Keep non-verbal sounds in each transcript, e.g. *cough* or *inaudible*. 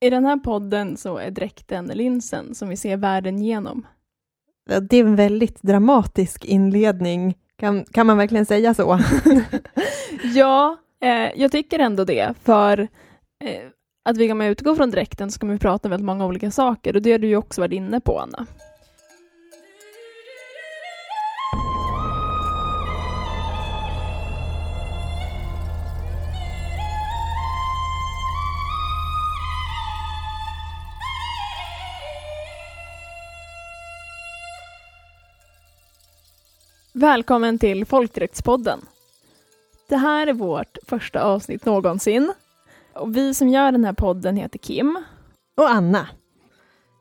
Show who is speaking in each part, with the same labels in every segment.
Speaker 1: I den här podden så är dräkten linsen som vi ser världen genom.
Speaker 2: Det är en väldigt dramatisk inledning. Kan, kan man verkligen säga så? *laughs*
Speaker 1: ja, eh, jag tycker ändå det, för eh, att vi kan utgå från dräkten så kan vi prata om väldigt många olika saker och det har du ju också varit inne på, Anna. Välkommen till Folkdräktspodden. Det här är vårt första avsnitt någonsin. Och vi som gör den här podden heter Kim.
Speaker 2: Och Anna.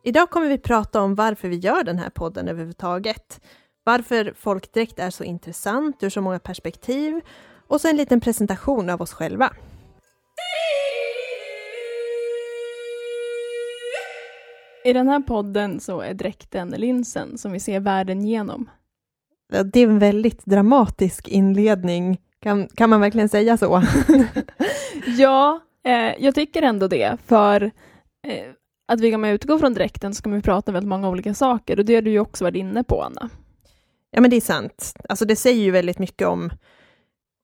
Speaker 2: Idag kommer vi prata om varför vi gör den här podden överhuvudtaget. Varför folkdräkt är så intressant ur så många perspektiv och så en liten presentation av oss själva.
Speaker 1: I den här podden så är dräkten linsen som vi ser världen genom.
Speaker 2: Det är en väldigt dramatisk inledning. Kan, kan man verkligen säga så? *laughs*
Speaker 1: ja, eh, jag tycker ändå det, för eh, att vi kan utgå från dräkten så kan vi prata om väldigt många olika saker och det har du ju också varit inne på, Anna.
Speaker 2: Ja, men det är sant. Alltså det säger ju väldigt mycket om,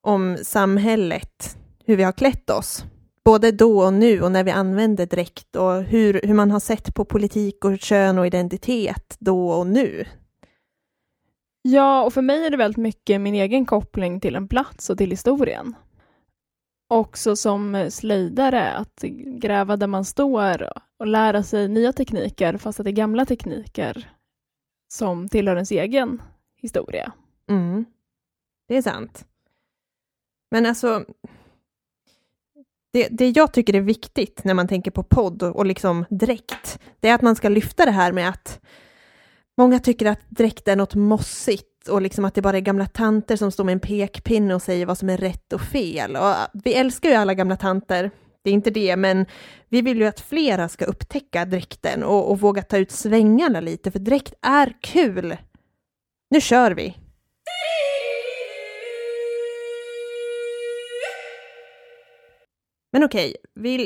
Speaker 2: om samhället, hur vi har klätt oss. Både då och nu och när vi använder dräkt och hur, hur man har sett på politik och kön och identitet då och nu.
Speaker 1: Ja, och för mig är det väldigt mycket min egen koppling till en plats och till historien. Också som slöjdare, att gräva där man står och lära sig nya tekniker fast att det är gamla tekniker som tillhör ens egen historia.
Speaker 2: Mm. Det är sant. Men alltså, det, det jag tycker är viktigt när man tänker på podd och, liksom dräkt, det är att man ska lyfta det här med att Många tycker att dräkt är något mossigt och liksom att det bara är gamla tanter som står med en pekpinne och säger vad som är rätt och fel. Och äh, vi älskar ju alla gamla tanter, det är inte det, men vi vill ju att flera ska upptäcka dräkten och, och våga ta ut svängarna lite, för dräkt är kul. Nu kör vi! Men okej,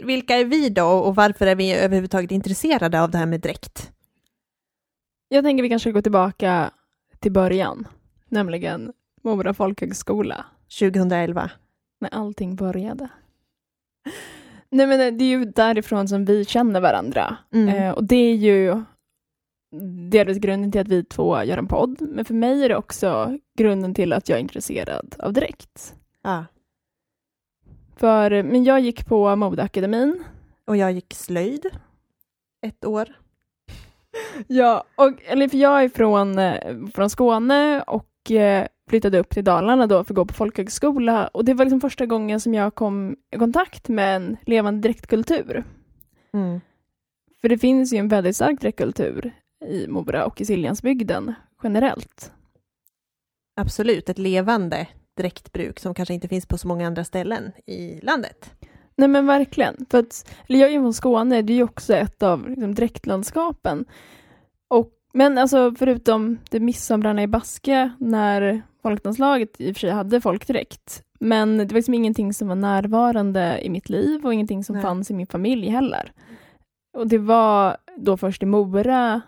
Speaker 2: vilka är vi då och varför är vi överhuvudtaget intresserade av det här med dräkt?
Speaker 1: Jag tänker vi kanske ska gå tillbaka till början, nämligen Mora folkhögskola.
Speaker 2: 2011.
Speaker 1: När allting började. Nej men det är ju därifrån som vi känner varandra. Mm. Eh, och det är ju delvis grunden till att vi två gör en podd. Men för mig är det också grunden till att jag är intresserad av dräkt.
Speaker 2: Ah.
Speaker 1: För, men jag gick på modeakademin.
Speaker 2: Och jag gick slöjd ett år
Speaker 1: ja, och, eller för jag är från, eh, från Skåne och eh, flyttade upp till Dalarna då för att gå på folkhögskola och det var liksom första gången som jag kom i kontakt med en levande dräktkultur.
Speaker 2: Mm.
Speaker 1: För det finns ju en väldigt stark dräktkultur i Mora och i Siljansbygden generellt.
Speaker 2: Absolut, ett levande dräktbruk som kanske inte finns på så många andra ställen i landet.
Speaker 1: Nej men verkligen. För att, eller jag är ju från Skåne, det är ju också ett av liksom, dräktlandskapen. Och, men alltså förutom det midsomrarna i Baske när folkdanslaget i och för sig hade folkdräkt. Men det var liksom ingenting som var närvarande i mitt liv och ingenting som Nej. fanns i min familj heller. Och det var då först i Mora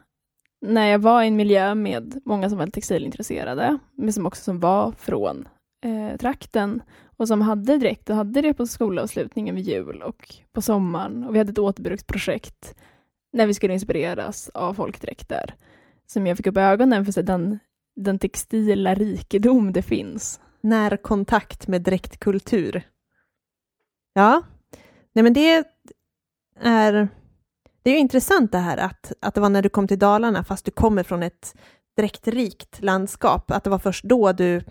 Speaker 1: när jag var i en miljö med många som var textilintresserade, men som också som var från eh, trakten och som hade dräkt och hade det på skolavslutningen vid jul och på sommaren. Och vi hade ett återbruksprojekt när vi skulle inspireras av folkdräkter som jag fick upp ögonen för den, den textila rikedom det finns.
Speaker 2: Närkontakt med dräktkultur. Ja, nej men det är, det är ju intressant det här att, att det var när du kom till Dalarna, fast du kommer från ett dräktrikt landskap, att det var först då du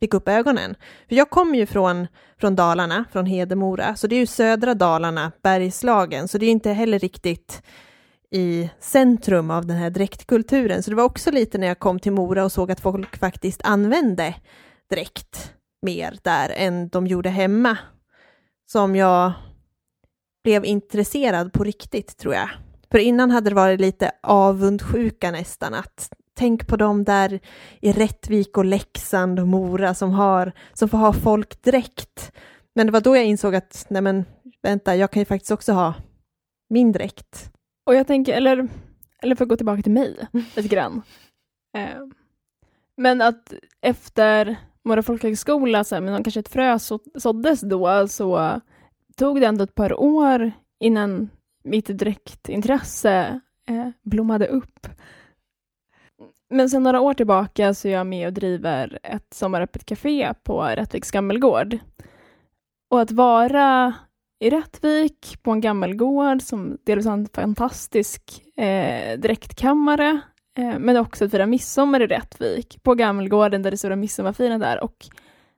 Speaker 2: fick upp ögonen. För jag kommer ju från, från Dalarna, från Hedemora, så det är ju södra Dalarna, Bergslagen, så det är inte heller riktigt i centrum av den här dräktkulturen. Så det var också lite när jag kom till Mora och såg att folk faktiskt använde dräkt mer där än de gjorde hemma, som jag blev intresserad på riktigt, tror jag. För innan hade det varit lite avundsjuka nästan, att tänk på dem där i Rättvik och Leksand och Mora som, har, som får ha folkdräkt. Men det var då jag insåg att, nej men vänta, jag kan ju faktiskt också ha min dräkt.
Speaker 1: Och jag tänker, eller, eller för att gå tillbaka till mig lite grann. Eh, men att efter Mora folkhögskola, så här, men kanske ett frö så, såddes då, så tog det ändå ett par år innan mitt dräktintresse eh, blommade upp. Men sen några år tillbaka så är jag med och driver ett sommaröppet café på Rättviks gammelgård. Och att vara i Rättvik på en gammelgård som delvis har en fantastisk eh, dräktkammare eh, men också att fira midsommar i Rättvik på gammelgården där det stora midsommarfirandet är och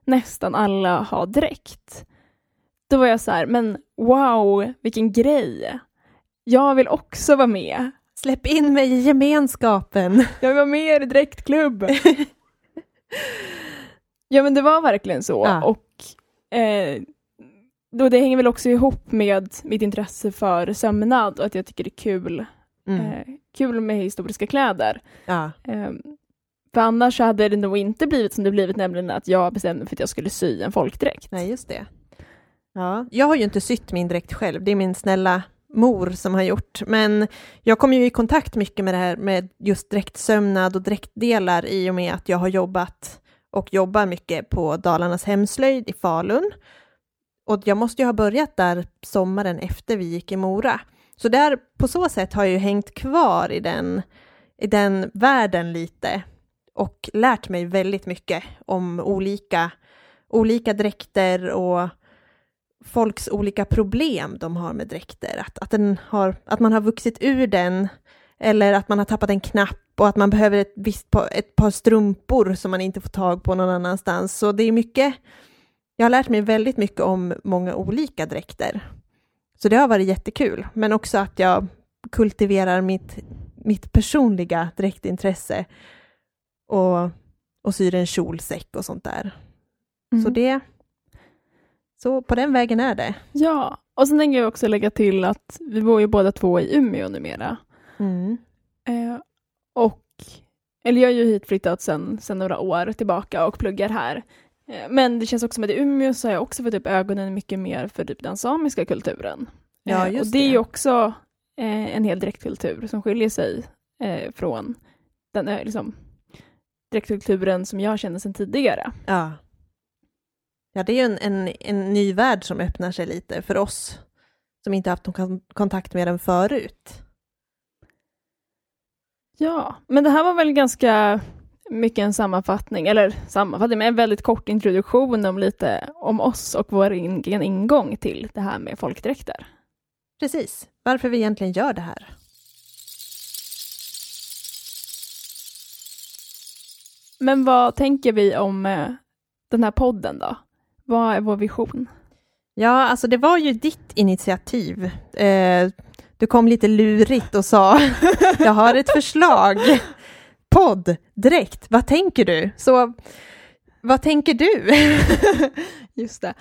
Speaker 1: nästan alla har dräkt. Då var jag så här, men wow, vilken grej! Jag vill också vara med.
Speaker 2: Släpp in mig i gemenskapen. *laughs*
Speaker 1: Jag vill vara med i dräktklubb. *laughs* ja men det var verkligen så.
Speaker 2: Ja.
Speaker 1: Och eh, då det hänger väl också ihop med mitt intresse för sömnad och att jag tycker det är kul,
Speaker 2: Mm.
Speaker 1: eh, kul med historiska kläder.
Speaker 2: Ja.
Speaker 1: Eh, för annars hade det nog inte blivit som det blivit, nämligen att jag bestämde för att jag skulle sy en folkdräkt.
Speaker 2: Nej, just det. Ja, jag har ju inte sytt min dräkt själv, det är min snälla mor som har gjort, men jag kom ju i kontakt mycket med det här med just dräktsömnad och dräktdelar i och med att jag har jobbat och jobbar mycket på Dalarnas hemslöjd i Falun. Och jag måste ju ha börjat där sommaren efter vi gick i Mora. Så där, på så sätt har jag ju hängt kvar i den, i den världen lite och lärt mig väldigt mycket om olika, olika dräkter och folks olika problem de har med dräkter. Att, att, den har, att man har vuxit ur den eller att man har tappat en knapp och att man behöver ett, visst par, ett par strumpor som man inte får tag på någon annanstans. Så det är mycket, jag har lärt mig väldigt mycket om många olika dräkter. Så det har varit jättekul, men också att jag kultiverar mitt, mitt personliga dräktintresse och, och syr en kjolsäck och sånt där.
Speaker 1: Mm.
Speaker 2: Så det, så på den vägen är det.
Speaker 1: Ja, och sen tänker jag också lägga till att vi bor ju båda två i Umeå numera.
Speaker 2: Mm.
Speaker 1: Eh, och, eller jag är ju hitflyttat sedan sen några år tillbaka och pluggar här. Eh, men det känns också som att i Umeå så har jag också fått upp ögonen mycket mer för typ den samiska kulturen.
Speaker 2: Ja,
Speaker 1: Eh,
Speaker 2: just
Speaker 1: och det är
Speaker 2: det.
Speaker 1: ju också eh, en hel dräktkultur som skiljer sig från den liksom, dräktkulturen som jag känner sedan tidigare.
Speaker 2: Ja. Ja, det är ju en, en, en ny värld som öppnar sig lite för oss som inte haft någon kon- kontakt med den förut.
Speaker 1: Ja, men det här var väl ganska mycket en sammanfattning, eller sammanfattning, men en väldigt kort introduktion om lite om oss och vår egen ingång till det här med folkdräkter.
Speaker 2: Precis, varför vi egentligen gör det här.
Speaker 1: Men vad tänker vi om eh, den här podden då? Vad är vår vision?
Speaker 2: Ja, alltså det var ju ditt initiativ. Eh, du kom lite lurigt och sa, *laughs* jag har ett förslag. Podd, direkt, vad tänker du? Så, vad tänker du? *laughs*
Speaker 1: Just det.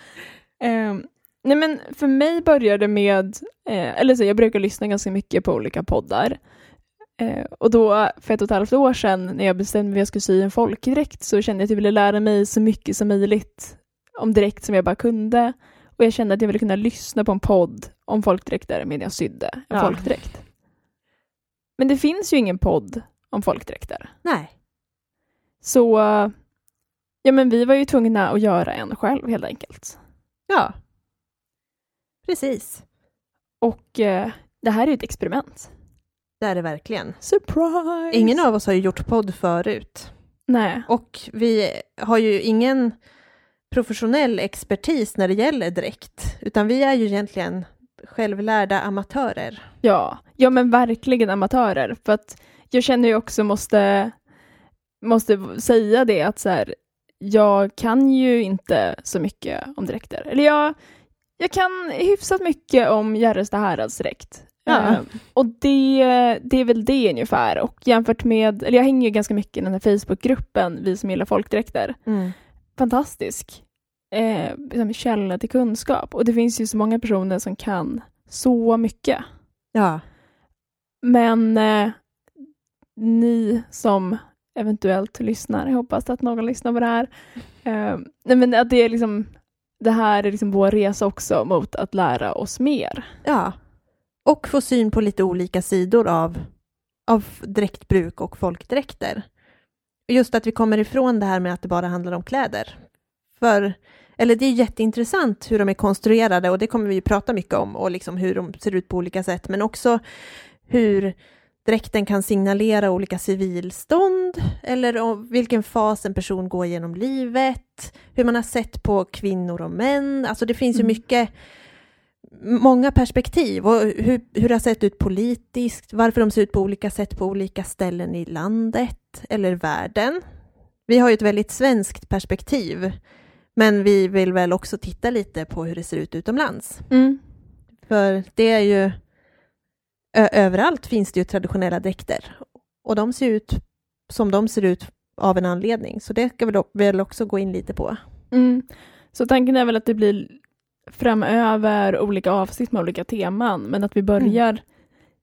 Speaker 1: Ehm, nej men för mig började det med, eh, eller så jag brukar lyssna ganska mycket på olika poddar. Eh, och då för ett och ett halvt år sedan när jag bestämde mig för att jag skulle sy en folkdräkt så kände jag att jag ville lära mig så mycket som möjligt om dräkt som jag bara kunde. Och jag kände att jag ville kunna lyssna på en podd om folkdräkter medan jag sydde en
Speaker 2: Ja.
Speaker 1: folkdräkt. Men det finns ju ingen podd om folkdräkter.
Speaker 2: Nej,
Speaker 1: Så ja, men vi var ju tvungna att göra en själv helt enkelt.
Speaker 2: ja. Precis,
Speaker 1: Och eh, det här är ju ett experiment.
Speaker 2: det är det verkligen.
Speaker 1: Surprise!
Speaker 2: Ingen av oss har ju gjort podd förut.
Speaker 1: Nej.
Speaker 2: Och vi har ju ingen professionell expertis när det gäller dräkt, utan vi är ju egentligen självlärda amatörer.
Speaker 1: Ja. ja, men verkligen amatörer. För att jag känner ju också måste, måste säga det att så här, jag kan ju inte så mycket om dräkter. Eller jag, jag kan hyfsat mycket om Järresta häradsdräkt.
Speaker 2: Ja.
Speaker 1: Eh, och det, det är väl det ungefär. Och jämfört med, eller jag hänger ju ganska mycket i den här Facebookgruppen, vi som gillar folkdräkter. Fantastisk eh, liksom källa till kunskap. Och det finns ju så många personer som kan så mycket.
Speaker 2: Ja,
Speaker 1: Men eh, ni som eventuellt lyssnar, jag hoppas att någon lyssnar på det här. Eh, nej men att det är liksom det här är liksom vår resa också mot att lära oss mer.
Speaker 2: ja. och få syn på lite olika sidor av, av dräktbruk och folkdräkter. Just att vi kommer ifrån det här med att det bara handlar om kläder. För, eller det är jätteintressant hur de är konstruerade och det kommer vi ju prata mycket om och liksom hur de ser ut på olika sätt, men också hur dräkten kan signalera olika civilstånd eller vilken fas en person går genom livet, hur man har sett på kvinnor och män. Alltså det finns ju mm. mycket, många perspektiv och hur, hur det har sett ut politiskt, varför de ser ut på olika sätt på olika ställen i landet eller världen. Vi har ju ett väldigt svenskt perspektiv, men vi vill väl också titta lite på hur det ser ut utomlands. Mm. För det är ju överallt finns det ju traditionella dräkter och de ser ut som de ser ut av en anledning, så det ska vi väl också gå in lite på.
Speaker 1: Mm. Så tanken är väl att det blir framöver olika avsnitt med olika teman, men att vi börjar mm.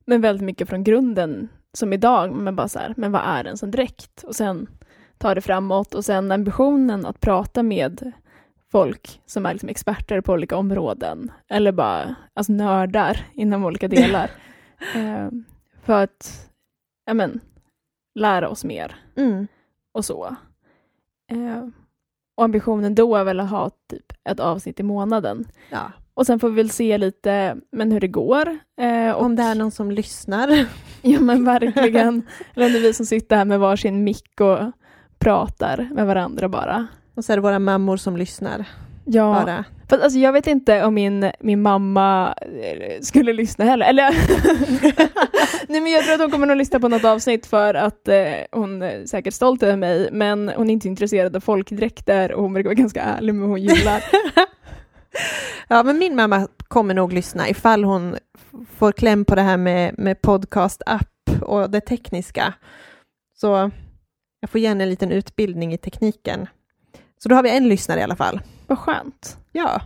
Speaker 1: med väldigt mycket från grunden, som idag, men bara så här, men vad är en sån dräkt? Och sen ta det framåt och sen ambitionen att prata med folk som är liksom experter på olika områden, eller bara alltså nördar inom olika delar. *laughs* Eh, för att ja, men, lära oss mer mm. och så. Eh, och ambitionen då är väl att ha typ ett avsnitt i månaden.
Speaker 2: Ja.
Speaker 1: Och sen får vi väl se lite men hur det går.
Speaker 2: Eh, och... Om det är någon som lyssnar. *laughs*
Speaker 1: ja men verkligen. Eller om det är vi som sitter här med varsin mick och pratar med varandra bara.
Speaker 2: Och så är det våra mammor som lyssnar.
Speaker 1: Ja, bara. Fast, alltså, jag vet inte om min, min mamma eh, skulle lyssna heller. Eller, *laughs* Nej, men jag tror att hon kommer att lyssna på något avsnitt för att eh, hon är säkert stolt över mig, men hon är inte intresserad av folkdräkter och hon verkar vara ganska ärlig med vad hon gillar. *laughs*
Speaker 2: ja, men min mamma kommer nog lyssna ifall hon får kläm på det här med, med podcast-app och det tekniska. Så jag får ge henne en liten utbildning i tekniken. Så då har vi en lyssnare i alla fall.
Speaker 1: Vad skönt.
Speaker 2: Ja.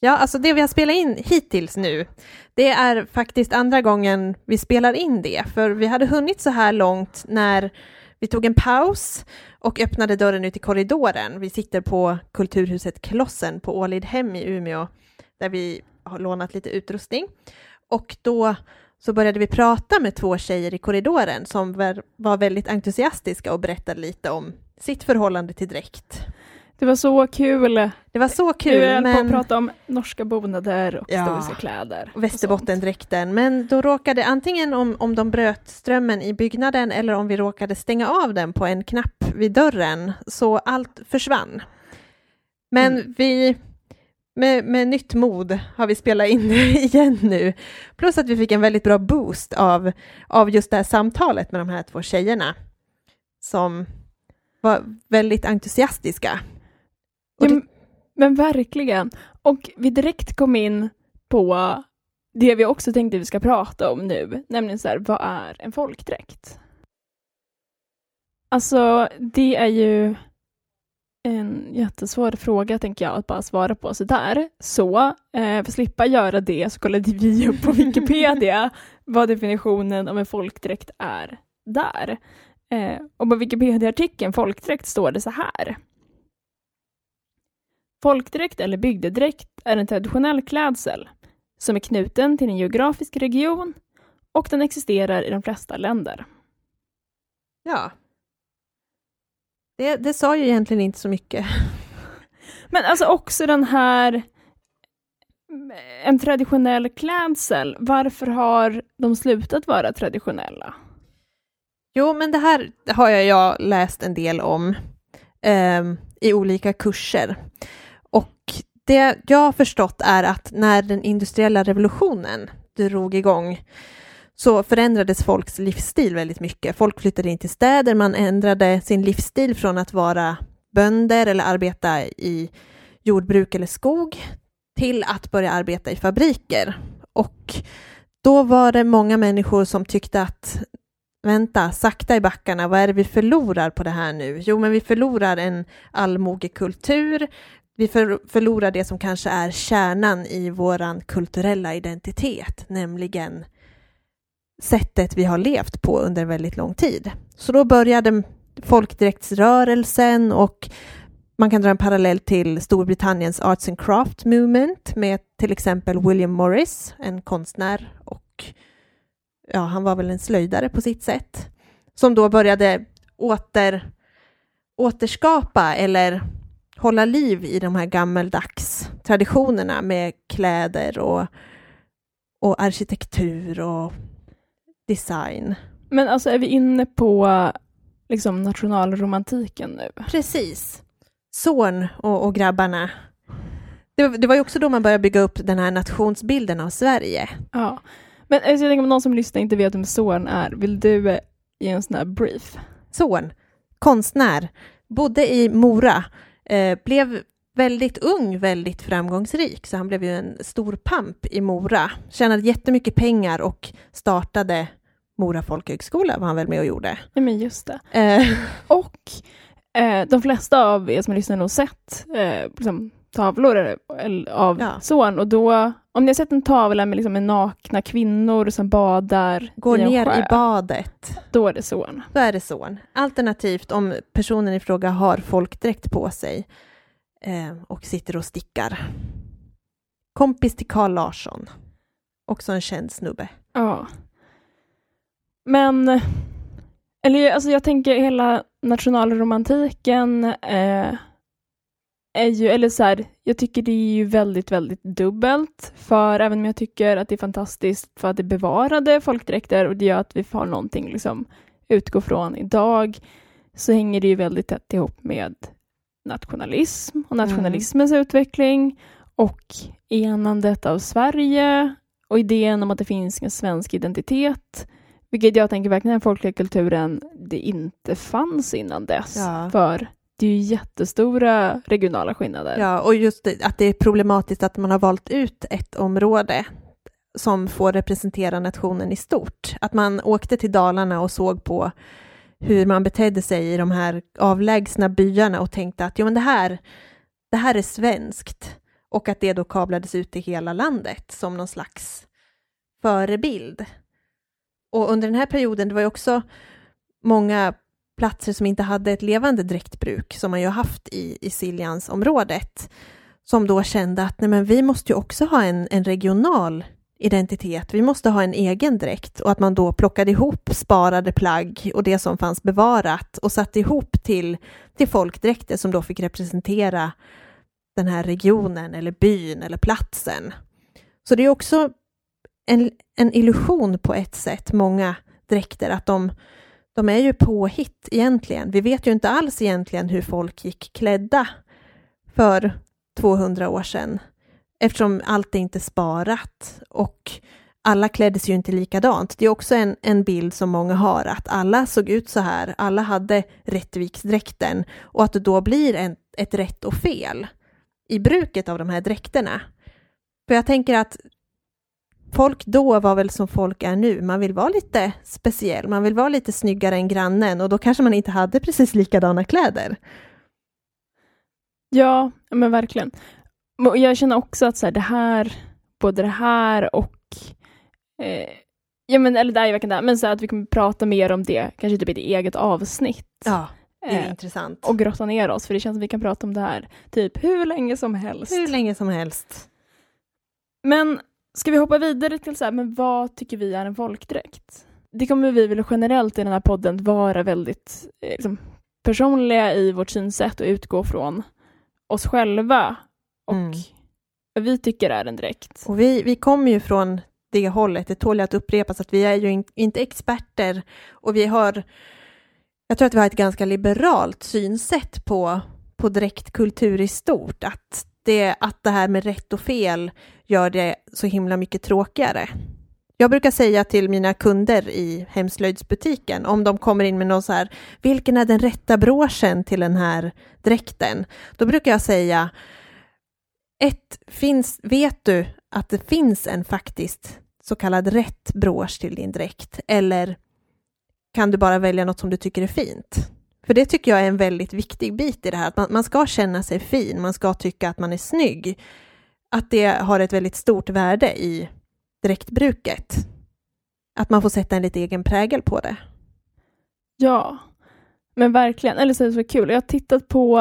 Speaker 2: Ja, alltså det vi har spelat in hittills nu, det är faktiskt andra gången vi spelar in det, för vi hade hunnit så här långt när vi tog en paus och öppnade dörren ut i korridoren. Vi sitter på Kulturhuset Klossen på Ålidhem i Umeå, där vi har lånat lite utrustning. Och då så började vi prata med två tjejer i korridoren som var väldigt entusiastiska och berättade lite om sitt förhållande till dräkt.
Speaker 1: Det var så kul.
Speaker 2: Det var så kul. Vi
Speaker 1: höll men... på att prata om norska bonader och ja, historiska kläder.
Speaker 2: Västerbottendräkten, men då råkade antingen om, om de bröt strömmen i byggnaden eller om vi råkade stänga av den på en knapp vid dörren, så allt försvann. Men mm. vi med, med nytt mod har vi spelat in *laughs* igen nu. Plus att vi fick en väldigt bra boost av, av just det här samtalet med de här två tjejerna. Som var väldigt entusiastiska.
Speaker 1: Ja, det... Men verkligen. Och vi direkt kom in på det vi också tänkte vi ska prata om nu, nämligen så här, vad är en folkdräkt? Alltså, det är ju en jättesvår fråga, tänker jag, att bara svara på sådär. Så, eh, för att slippa göra det så kollade vi upp på Wikipedia *laughs* vad definitionen av en folkdräkt är där. Eh, och på Wikipedia-artikeln folkdräkt står det så här. Folkdräkt eller bygdedräkt är en traditionell klädsel som är knuten till en geografisk region och den existerar i de flesta länder.
Speaker 2: Ja, det, det sa ju egentligen inte så mycket. *laughs*
Speaker 1: Men alltså också den här en traditionell klädsel, varför har de slutat vara traditionella?
Speaker 2: Jo, men det här har jag, jag läst en del om eh, i olika kurser. Och det jag har förstått är att när den industriella revolutionen drog igång så förändrades folks livsstil väldigt mycket. Folk flyttade in till städer, man ändrade sin livsstil från att vara bönder eller arbeta i jordbruk eller skog till att börja arbeta i fabriker. Och då var det många människor som tyckte att vänta, sakta i backarna, vad är det vi förlorar på det här nu? Jo, men vi förlorar en allmogekultur, vi förlorar det som kanske är kärnan i våran kulturella identitet, nämligen sättet vi har levt på under väldigt lång tid. Så då började folkdräktsrörelsen och man kan dra en parallell till Storbritanniens Arts and Craft Movement med till exempel William Morris, en konstnär och ja, han var väl en slöjdare på sitt sätt, som då började åter, återskapa eller hålla liv i de här gammeldags traditionerna med kläder och, och arkitektur och design.
Speaker 1: Men alltså är vi inne på liksom nationalromantiken nu?
Speaker 2: Precis. Zorn och, och grabbarna. Det, det, var ju också då man började bygga upp den här nationsbilden av Sverige.
Speaker 1: Ja. Men alltså, jag tänker om någon som lyssnar inte vet vem Zorn är, vill du eh, ge en sån här brief?
Speaker 2: Zorn, konstnär, bodde i Mora, eh, blev väldigt ung, väldigt framgångsrik, så han blev ju en stor pamp i Mora. Tjänade jättemycket pengar och startade Mora folkhögskola var han väl med och gjorde.
Speaker 1: Ja, men just det. Eh. Och eh, de flesta av er som lyssnar har nog sett eh, liksom, tavlor av ja. son och då, om ni har sett en tavla med, liksom, med nakna kvinnor som badar
Speaker 2: Går
Speaker 1: i
Speaker 2: ner
Speaker 1: sjö,
Speaker 2: i badet.
Speaker 1: Då är det son.
Speaker 2: Då är det son. Alternativt om personen i fråga har folkdräkt på sig eh, och sitter och stickar. Kompis till Carl Larsson. Också en känd snubbe.
Speaker 1: Ja. Men, eller alltså jag tänker hela nationalromantiken eh, är ju, eller så här, jag tycker det är ju väldigt, väldigt dubbelt. För även om jag tycker att det är fantastiskt för att det bevarade folkdräkter och det gör att vi får någonting liksom utgå från idag, så hänger det ju väldigt tätt ihop med nationalism och mm. nationalismens mm. utveckling och enandet av Sverige och idén om att det finns en svensk identitet vilket jag tänker verkligen den folkliga kulturen det inte fanns innan dess. Ja. För det är ju jättestora regionala skillnader.
Speaker 2: Ja, och just det, att det är problematiskt att man har valt ut ett område som får representera nationen i stort. Att man åkte till Dalarna och såg på hur man betedde sig i de här avlägsna byarna och tänkte att jo, men det, här, det här är svenskt. Och att det då kablades ut i hela landet som någon slags förebild. Och under den här perioden, det var ju också många platser som inte hade ett levande dräktbruk, som man ju haft i, i Siljansområdet, som då kände att nej men vi måste ju också ha en, en regional identitet, vi måste ha en egen dräkt och att man då plockade ihop sparade plagg och det som fanns bevarat och satte ihop till, till folkdräkter som då fick representera den här regionen eller byn eller platsen. Så det är också en, en illusion på ett sätt, många dräkter, att de, de är ju påhitt egentligen. Vi vet ju inte alls egentligen hur folk gick klädda för 200 år sedan, eftersom allt är inte sparat och alla klädde sig ju inte likadant. Det är också en, en bild som många har, att alla såg ut så här, alla hade Rättviksdräkten och att det då blir en, ett rätt och fel i bruket av de här dräkterna. För jag tänker att folk då var väl som folk är nu. Man vill vara lite speciell, man vill vara lite snyggare än grannen och då kanske man inte hade precis likadana kläder.
Speaker 1: Ja, men verkligen. Jag känner också att så här, det här, både det här och eh, Ja men eller det är verkligen det, men så att vi kommer prata mer om det, kanske typ i ett eget avsnitt.
Speaker 2: Ja, det är eh, intressant.
Speaker 1: Och grotta ner oss, för det känns som att vi kan prata om det här typ hur länge som helst.
Speaker 2: Hur länge som helst.
Speaker 1: Men Ska vi hoppa vidare till så här, men vad tycker vi är en folkdräkt? Det kommer vi väl generellt i den här podden vara väldigt eh, liksom, personliga i vårt synsätt och utgå från oss själva och mm. vi tycker är en dräkt.
Speaker 2: Och vi, vi kommer ju från det hållet, det tål att upprepas att vi är ju in, inte experter och vi har, jag tror att vi har ett ganska liberalt synsätt på, på dräktkultur i stort, att det, att det här med rätt och fel gör det så himla mycket tråkigare. Jag brukar säga till mina kunder i hemslöjdsbutiken, om de kommer in med någon så här, vilken är den rätta broschen till den här dräkten? Då brukar jag säga, ett, finns, vet du att det finns en faktiskt så kallad rätt brosch till din dräkt? Eller kan du bara välja något som du tycker är fint? För det tycker jag är en väldigt viktig bit i det här, att man, man ska känna sig fin, man ska tycka att man är snygg. Att det har ett väldigt stort värde i dräktbruket. Att man får sätta en lite egen prägel på det.
Speaker 1: Ja, men verkligen. Eller så är det så kul. Jag har tittat på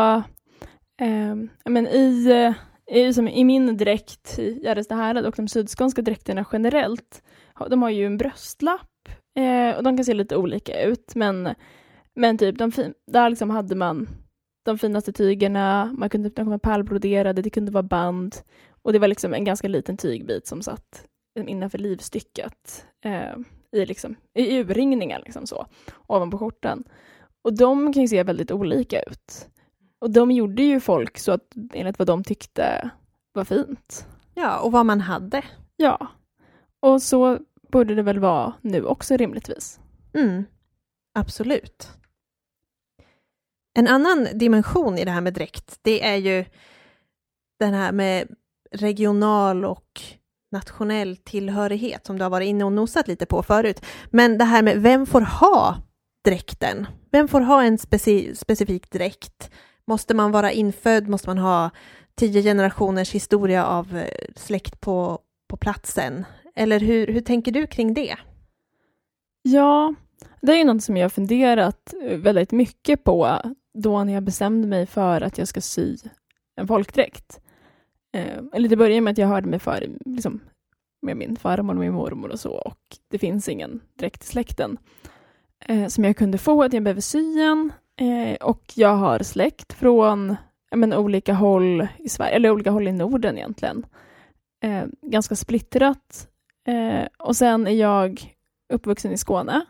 Speaker 1: eh, men i, eh, i, som i min dräkt i Gärdestad och de sydskånska dräkterna generellt, de har ju en bröstlapp eh, och de kan se lite olika ut, men, men typ de fin, där liksom hade man de finaste tygerna, man kunde, de kunde vara pärlbroderade, det kunde vara band och det var liksom en ganska liten tygbit som satt liksom innanför livstycket eh, i, liksom, i urringningar liksom så, ovanpå skjortan. Och de kan ju se väldigt olika ut. Och de gjorde ju folk så att enligt vad de tyckte var fint.
Speaker 2: Ja, och vad man hade.
Speaker 1: Ja. Och så borde det väl vara nu också rimligtvis.
Speaker 2: Mm, absolut. En annan dimension i det här med dräkt, det är ju den här med regional och nationell tillhörighet som du har varit inne och nosat lite på förut. Men det här med vem får ha dräkten? Vem får ha en speci specifik dräkt? Måste man vara infödd? Måste man ha tio generationers historia av eh, släkt på, på platsen? Eller hur, hur tänker du kring det?
Speaker 1: Ja, det är ju något som jag funderat eh, väldigt mycket på då när jag bestämde mig för att jag ska sy en folkdräkt. Eh, eller det började med att jag hörde mig för liksom, med min farmor och min mormor och så och det finns ingen dräkt i släkten eh, som jag kunde få, att jag behöver sy en eh, och jag har släkt från men, olika håll i Sverige, eller olika håll i Norden egentligen. Eh, ganska splittrat. Eh, och sen är jag uppvuxen i Skåne,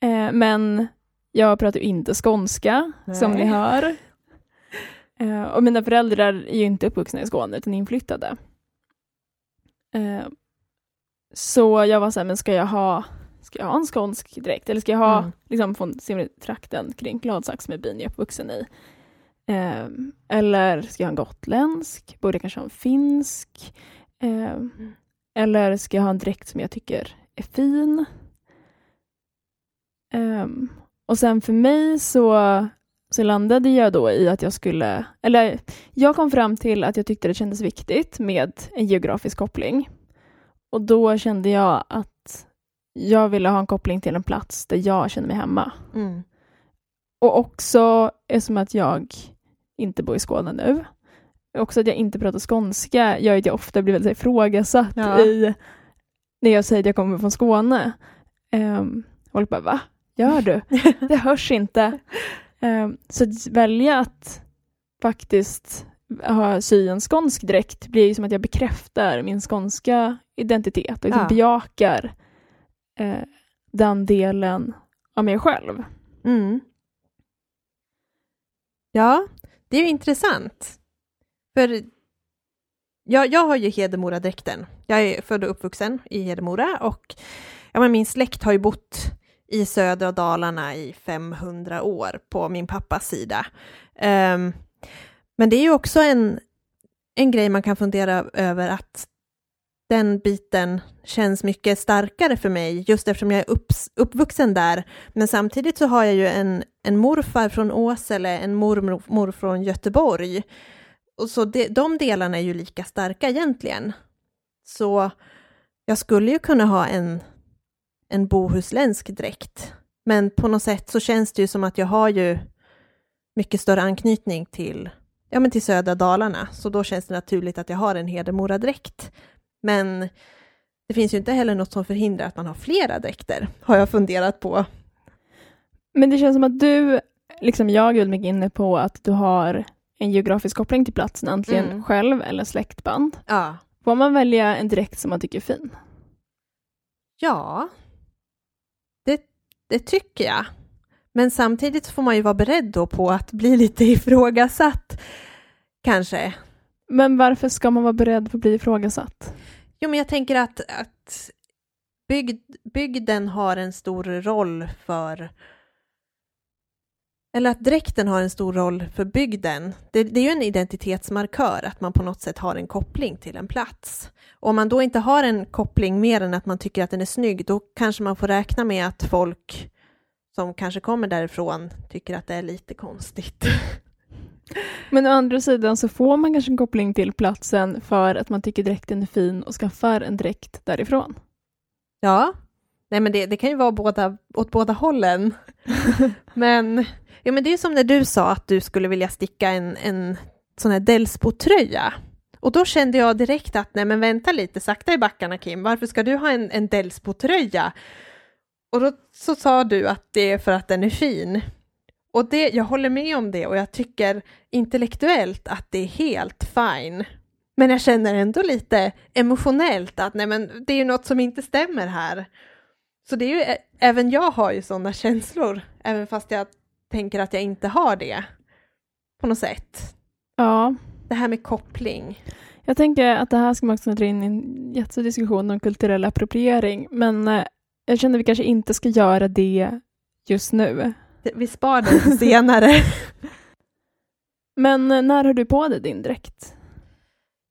Speaker 1: eh, men jag pratar ju inte skånska, Nej. som ni hör. Uh, och mina föräldrar är ju inte uppvuxna i Skåne, utan inflyttade. Så jag var så här, men ska jag ha, ska jag ha en skånsk dräkt? Eller ska jag ha, mm. liksom från trakten kring Gladsax som är byn jag är uppvuxen i? Uh, eller ska jag ha en gotländsk? Borde jag kanske ha en finsk? Mm. Eller ska jag ha en dräkt som jag tycker är fin? Um, och sen för mig så så landade jag då i att jag skulle, eller jag kom fram till att jag tyckte det kändes viktigt med en geografisk koppling. Och då kände jag att jag ville ha en koppling till en plats där jag känner mig hemma. Mm. Och också eftersom att jag inte bor i Skåne nu, också att jag inte pratar skånska gör att jag ofta blir väldigt ifrågasatt ja. i när jag säger att jag kommer från Skåne. Um, folk bara, va? Gör du? *laughs* Det hörs inte. Ehm, så att välja att faktiskt ha sy en skånsk dräkt blir ju som att jag bekräftar min skånska identitet och liksom ja. bejakar eh, den delen av mig själv. Mm.
Speaker 2: Ja, det är ju intressant. För jag, jag har ju Hedemora-dräkten. Jag är född och uppvuxen i Hedemora och ja, men min släkt har ju bott i södra Dalarna i 500 år på min pappas sida. Um, men det är ju också en, en grej man kan fundera över att den biten känns mycket starkare för mig just eftersom jag är upps, uppvuxen där. Men samtidigt så har jag ju en, en morfar från Åsele, en mormor från Göteborg. Och så de, de delarna är ju lika starka egentligen. Så jag skulle ju kunna ha en en bohuslänsk dräkt. Men på något sätt så känns det ju som att jag har ju mycket större anknytning till, ja, men till södra Dalarna, så då känns det naturligt att jag har en Hedemora-dräkt. Men det finns ju inte heller något som förhindrar att man har flera dräkter, har jag funderat på.
Speaker 1: Men det känns som att du, liksom jag, är mycket inne på att du har en geografisk koppling till platsen, antingen mm. själv eller släktband. Ja. Får man välja en dräkt som man tycker är fin?
Speaker 2: Ja, det tycker jag. Men samtidigt får man ju vara beredd då på att bli lite *laughs* ifrågasatt, kanske.
Speaker 1: Men varför ska man vara beredd på att bli ifrågasatt?
Speaker 2: Jo, men jag tänker att, att bygd, bygden har en stor roll för eller att dräkten har en stor roll för bygden. Det, det, är ju en identitetsmarkör, att man på något sätt har en koppling till en plats. Och om man då inte har en koppling mer än att man tycker att den är snygg, då kanske man får räkna med att folk som kanske kommer därifrån tycker att det är lite konstigt. *laughs*
Speaker 1: Men å andra sidan så får man kanske en koppling till platsen för att man tycker dräkten är fin och skaffar en dräkt därifrån.
Speaker 2: Ja, nej men det, det kan ju vara båda, åt båda hållen. *laughs* men Ja, men det är som när du sa att du skulle vilja sticka en, en sån här Delsbo-tröja. Och då kände jag direkt att, nej men vänta lite, sakta i backarna Kim, varför ska du ha en, en Delsbo-tröja? Och då så sa du att det är för att den är fin. Och det, jag håller med om det och jag tycker intellektuellt att det är helt fine. Men jag känner ändå lite emotionellt att nej men det är ju något som inte stämmer här. Så det är ju, även jag har ju sådana känslor, även fast jag tänker att jag inte har det. På något sätt.
Speaker 1: Ja.
Speaker 2: Det här med koppling.
Speaker 1: Jag tänker att det här ska man också dra in i en jättediskussion om kulturell appropriering, men eh, jag känner att vi kanske inte ska göra det just nu.
Speaker 2: Vi spar det till senare. *laughs*
Speaker 1: Men eh, när har du på dig din dräkt?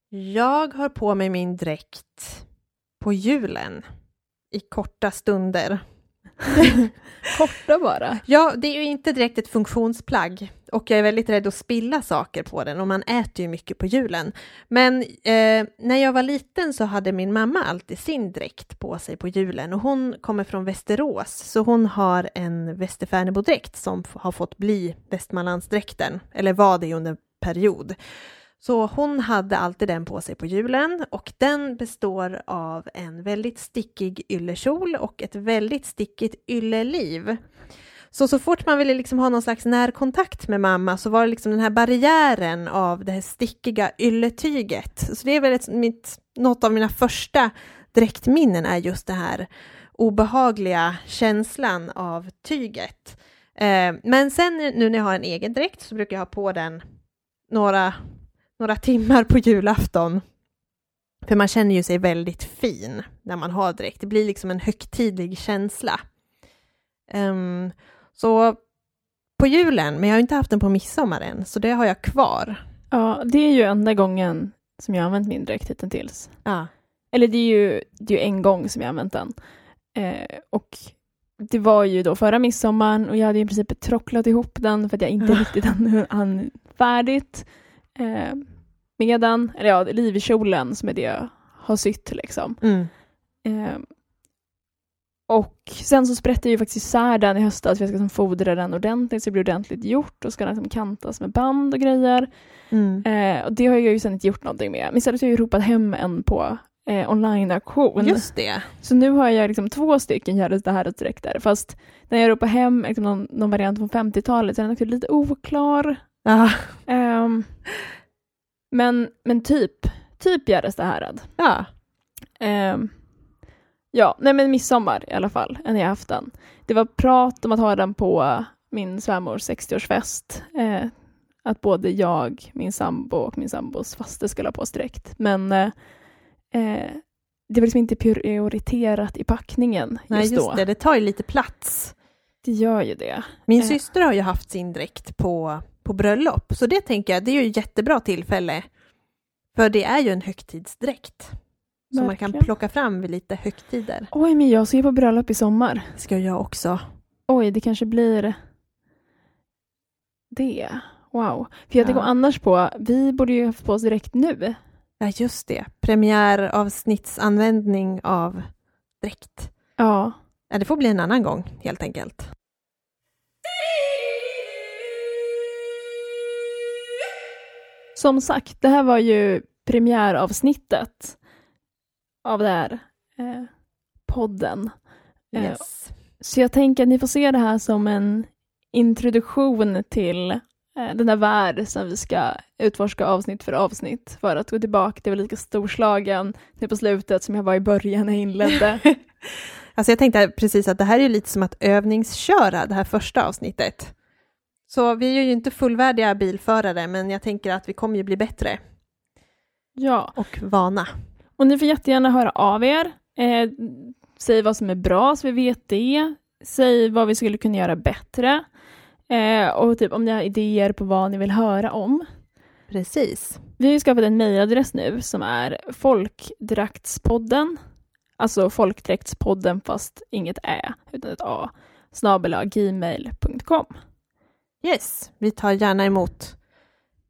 Speaker 2: Jag har på mig min dräkt på julen i korta stunder. *laughs*
Speaker 1: Korta bara?
Speaker 2: Ja, det är ju inte direkt ett funktionsplagg och jag är väldigt rädd att spilla saker på den och man äter ju mycket på julen. Men eh, när jag var liten så hade min mamma alltid sin dräkt på sig på julen och hon kommer från Västerås så hon har en Västerfärnebo-dräkt som har fått bli Västmanlandsdräkten, eller var det under en period. Så hon hade alltid den på sig på julen och den består av en väldigt stickig yllekjol och ett väldigt stickigt ylleliv. Så så fort man ville liksom ha någon slags närkontakt med mamma så var det liksom den här barriären av det här stickiga ylletyget. Så det är väl ett, mitt, något av mina första dräktminnen är just det här obehagliga känslan av tyget. Eh, men sen nu när jag har en egen dräkt så brukar jag ha på den några några timmar på julafton. För man känner ju sig väldigt fin när man har dräkt. Det blir liksom en högtidlig känsla. Um, så på julen, men jag har inte haft den på midsommar än, så det har jag kvar.
Speaker 1: Ja, det är ju enda gången som jag har använt min dräkt hittills.
Speaker 2: Ja.
Speaker 1: Eller det är ju, det är ju en gång som jag har använt den. Eh, och det var ju då förra midsommaren och jag hade i princip trocklat ihop den för att jag inte riktigt hann färdigt eh, med den, eller ja, livkjolen som är det jag har sytt liksom.
Speaker 2: Mm.
Speaker 1: Eh, och sen så sprätte jag ju faktiskt isär den i höstas för jag ska liksom fodra den ordentligt så det blir ordentligt gjort och ska den liksom kantas med band och grejer.
Speaker 2: Mm.
Speaker 1: Eh, och det har jag ju sen inte gjort någonting med. Men istället har jag ju ropat hem en på eh, online-auktion.
Speaker 2: Just det.
Speaker 1: Så nu har jag liksom två stycken Gör det här dräkter. Fast när jag ropar hem liksom någon, någon variant från 50-talet så är den också lite oklar.
Speaker 2: Ja.
Speaker 1: Um, men, men typ, typ Gärdestad
Speaker 2: Ja.
Speaker 1: Um, ja, nej men midsommar i alla fall, jag haft den. Det var prat om att ha den på min svärmors 60-årsfest. Eh, att både jag, min sambo och min sambos faste skulle ha på oss direkt. Men eh, eh, det var liksom inte prioriterat i packningen
Speaker 2: Nej,
Speaker 1: just,
Speaker 2: just
Speaker 1: då.
Speaker 2: det. Det tar ju lite plats.
Speaker 1: Det gör ju det.
Speaker 2: Min
Speaker 1: Eh.
Speaker 2: syster har ju haft sin dräkt på, på bröllop, så det tänker jag, det är ju ett jättebra tillfälle. För det är ju en högtidsdräkt. Som man kan plocka fram vid lite högtider.
Speaker 1: Oj, men jag ska ju på bröllop i sommar.
Speaker 2: Ska jag också.
Speaker 1: Oj, det kanske blir det. Wow. För jag tänker
Speaker 2: Ja.
Speaker 1: annars på, vi borde ju haft på oss direkt nu.
Speaker 2: Ja, just det. Premiäravsnittsanvändning av dräkt.
Speaker 1: Ja.
Speaker 2: Ja, det får bli en annan gång, helt enkelt.
Speaker 1: Som sagt, det här var ju premiäravsnittet av det här eh, podden. Eh,
Speaker 2: Yes.
Speaker 1: Så jag tänker att ni får se det här som en introduktion till eh, den här värld som vi ska utforska avsnitt för avsnitt för att gå tillbaka till lika storslagen nu på slutet som jag var i början när jag inledde. *laughs*
Speaker 2: Alltså jag tänkte precis att det här är lite som att övningsköra det här första avsnittet. Så vi är ju inte fullvärdiga bilförare, men jag tänker att vi kommer ju bli bättre
Speaker 1: ja,
Speaker 2: och vana.
Speaker 1: Och ni får jättegärna höra av er. Eh, säg vad som är bra så vi vet det. Säg vad vi skulle kunna göra bättre. Eh, och typ om ni har idéer på vad ni vill höra om.
Speaker 2: Precis.
Speaker 1: Vi har skapat en mejladress nu som är folkdraktspodden, alltså folkdräktspodden fast inget ä utan ett a, snabel-a gmail.com.
Speaker 2: Yes, vi tar gärna emot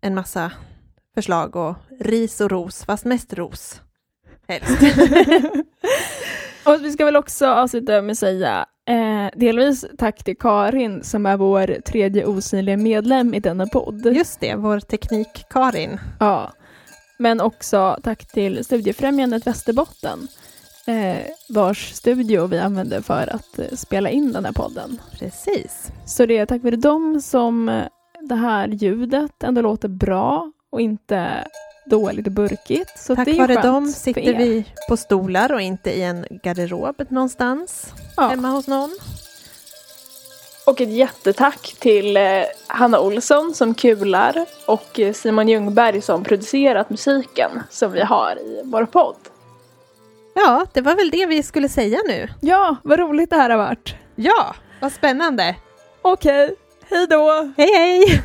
Speaker 2: en massa förslag och ris och ros, fast mest ros. Helst. *laughs* *laughs*
Speaker 1: och vi ska väl också avsluta med att säga Eh, delvis tack till Karin som är vår tredje osynliga medlem i denna podd.
Speaker 2: Just det, vår teknik-Karin.
Speaker 1: Ja. Men också tack till Studiefrämjandet Västerbotten eh, vars studio vi använder för att eh, spela in den här podden.
Speaker 2: Precis.
Speaker 1: Så det är tack vare dem som det här ljudet ändå låter bra och inte dåligt och burkigt. Så
Speaker 2: Tack vare dem sitter
Speaker 1: er.
Speaker 2: vi på stolar och inte i en garderob någonstans
Speaker 1: Ja.
Speaker 2: hemma hos någon.
Speaker 1: Och ett jättetack till eh, Hanna Olsson som kular och eh, Simon Ljungberg som producerat musiken som vi har i vår podd.
Speaker 2: Ja, det var väl det vi skulle säga nu.
Speaker 1: Ja, vad roligt det här har varit.
Speaker 2: Ja, vad spännande.
Speaker 1: Okej, hej då!
Speaker 2: Hej hej!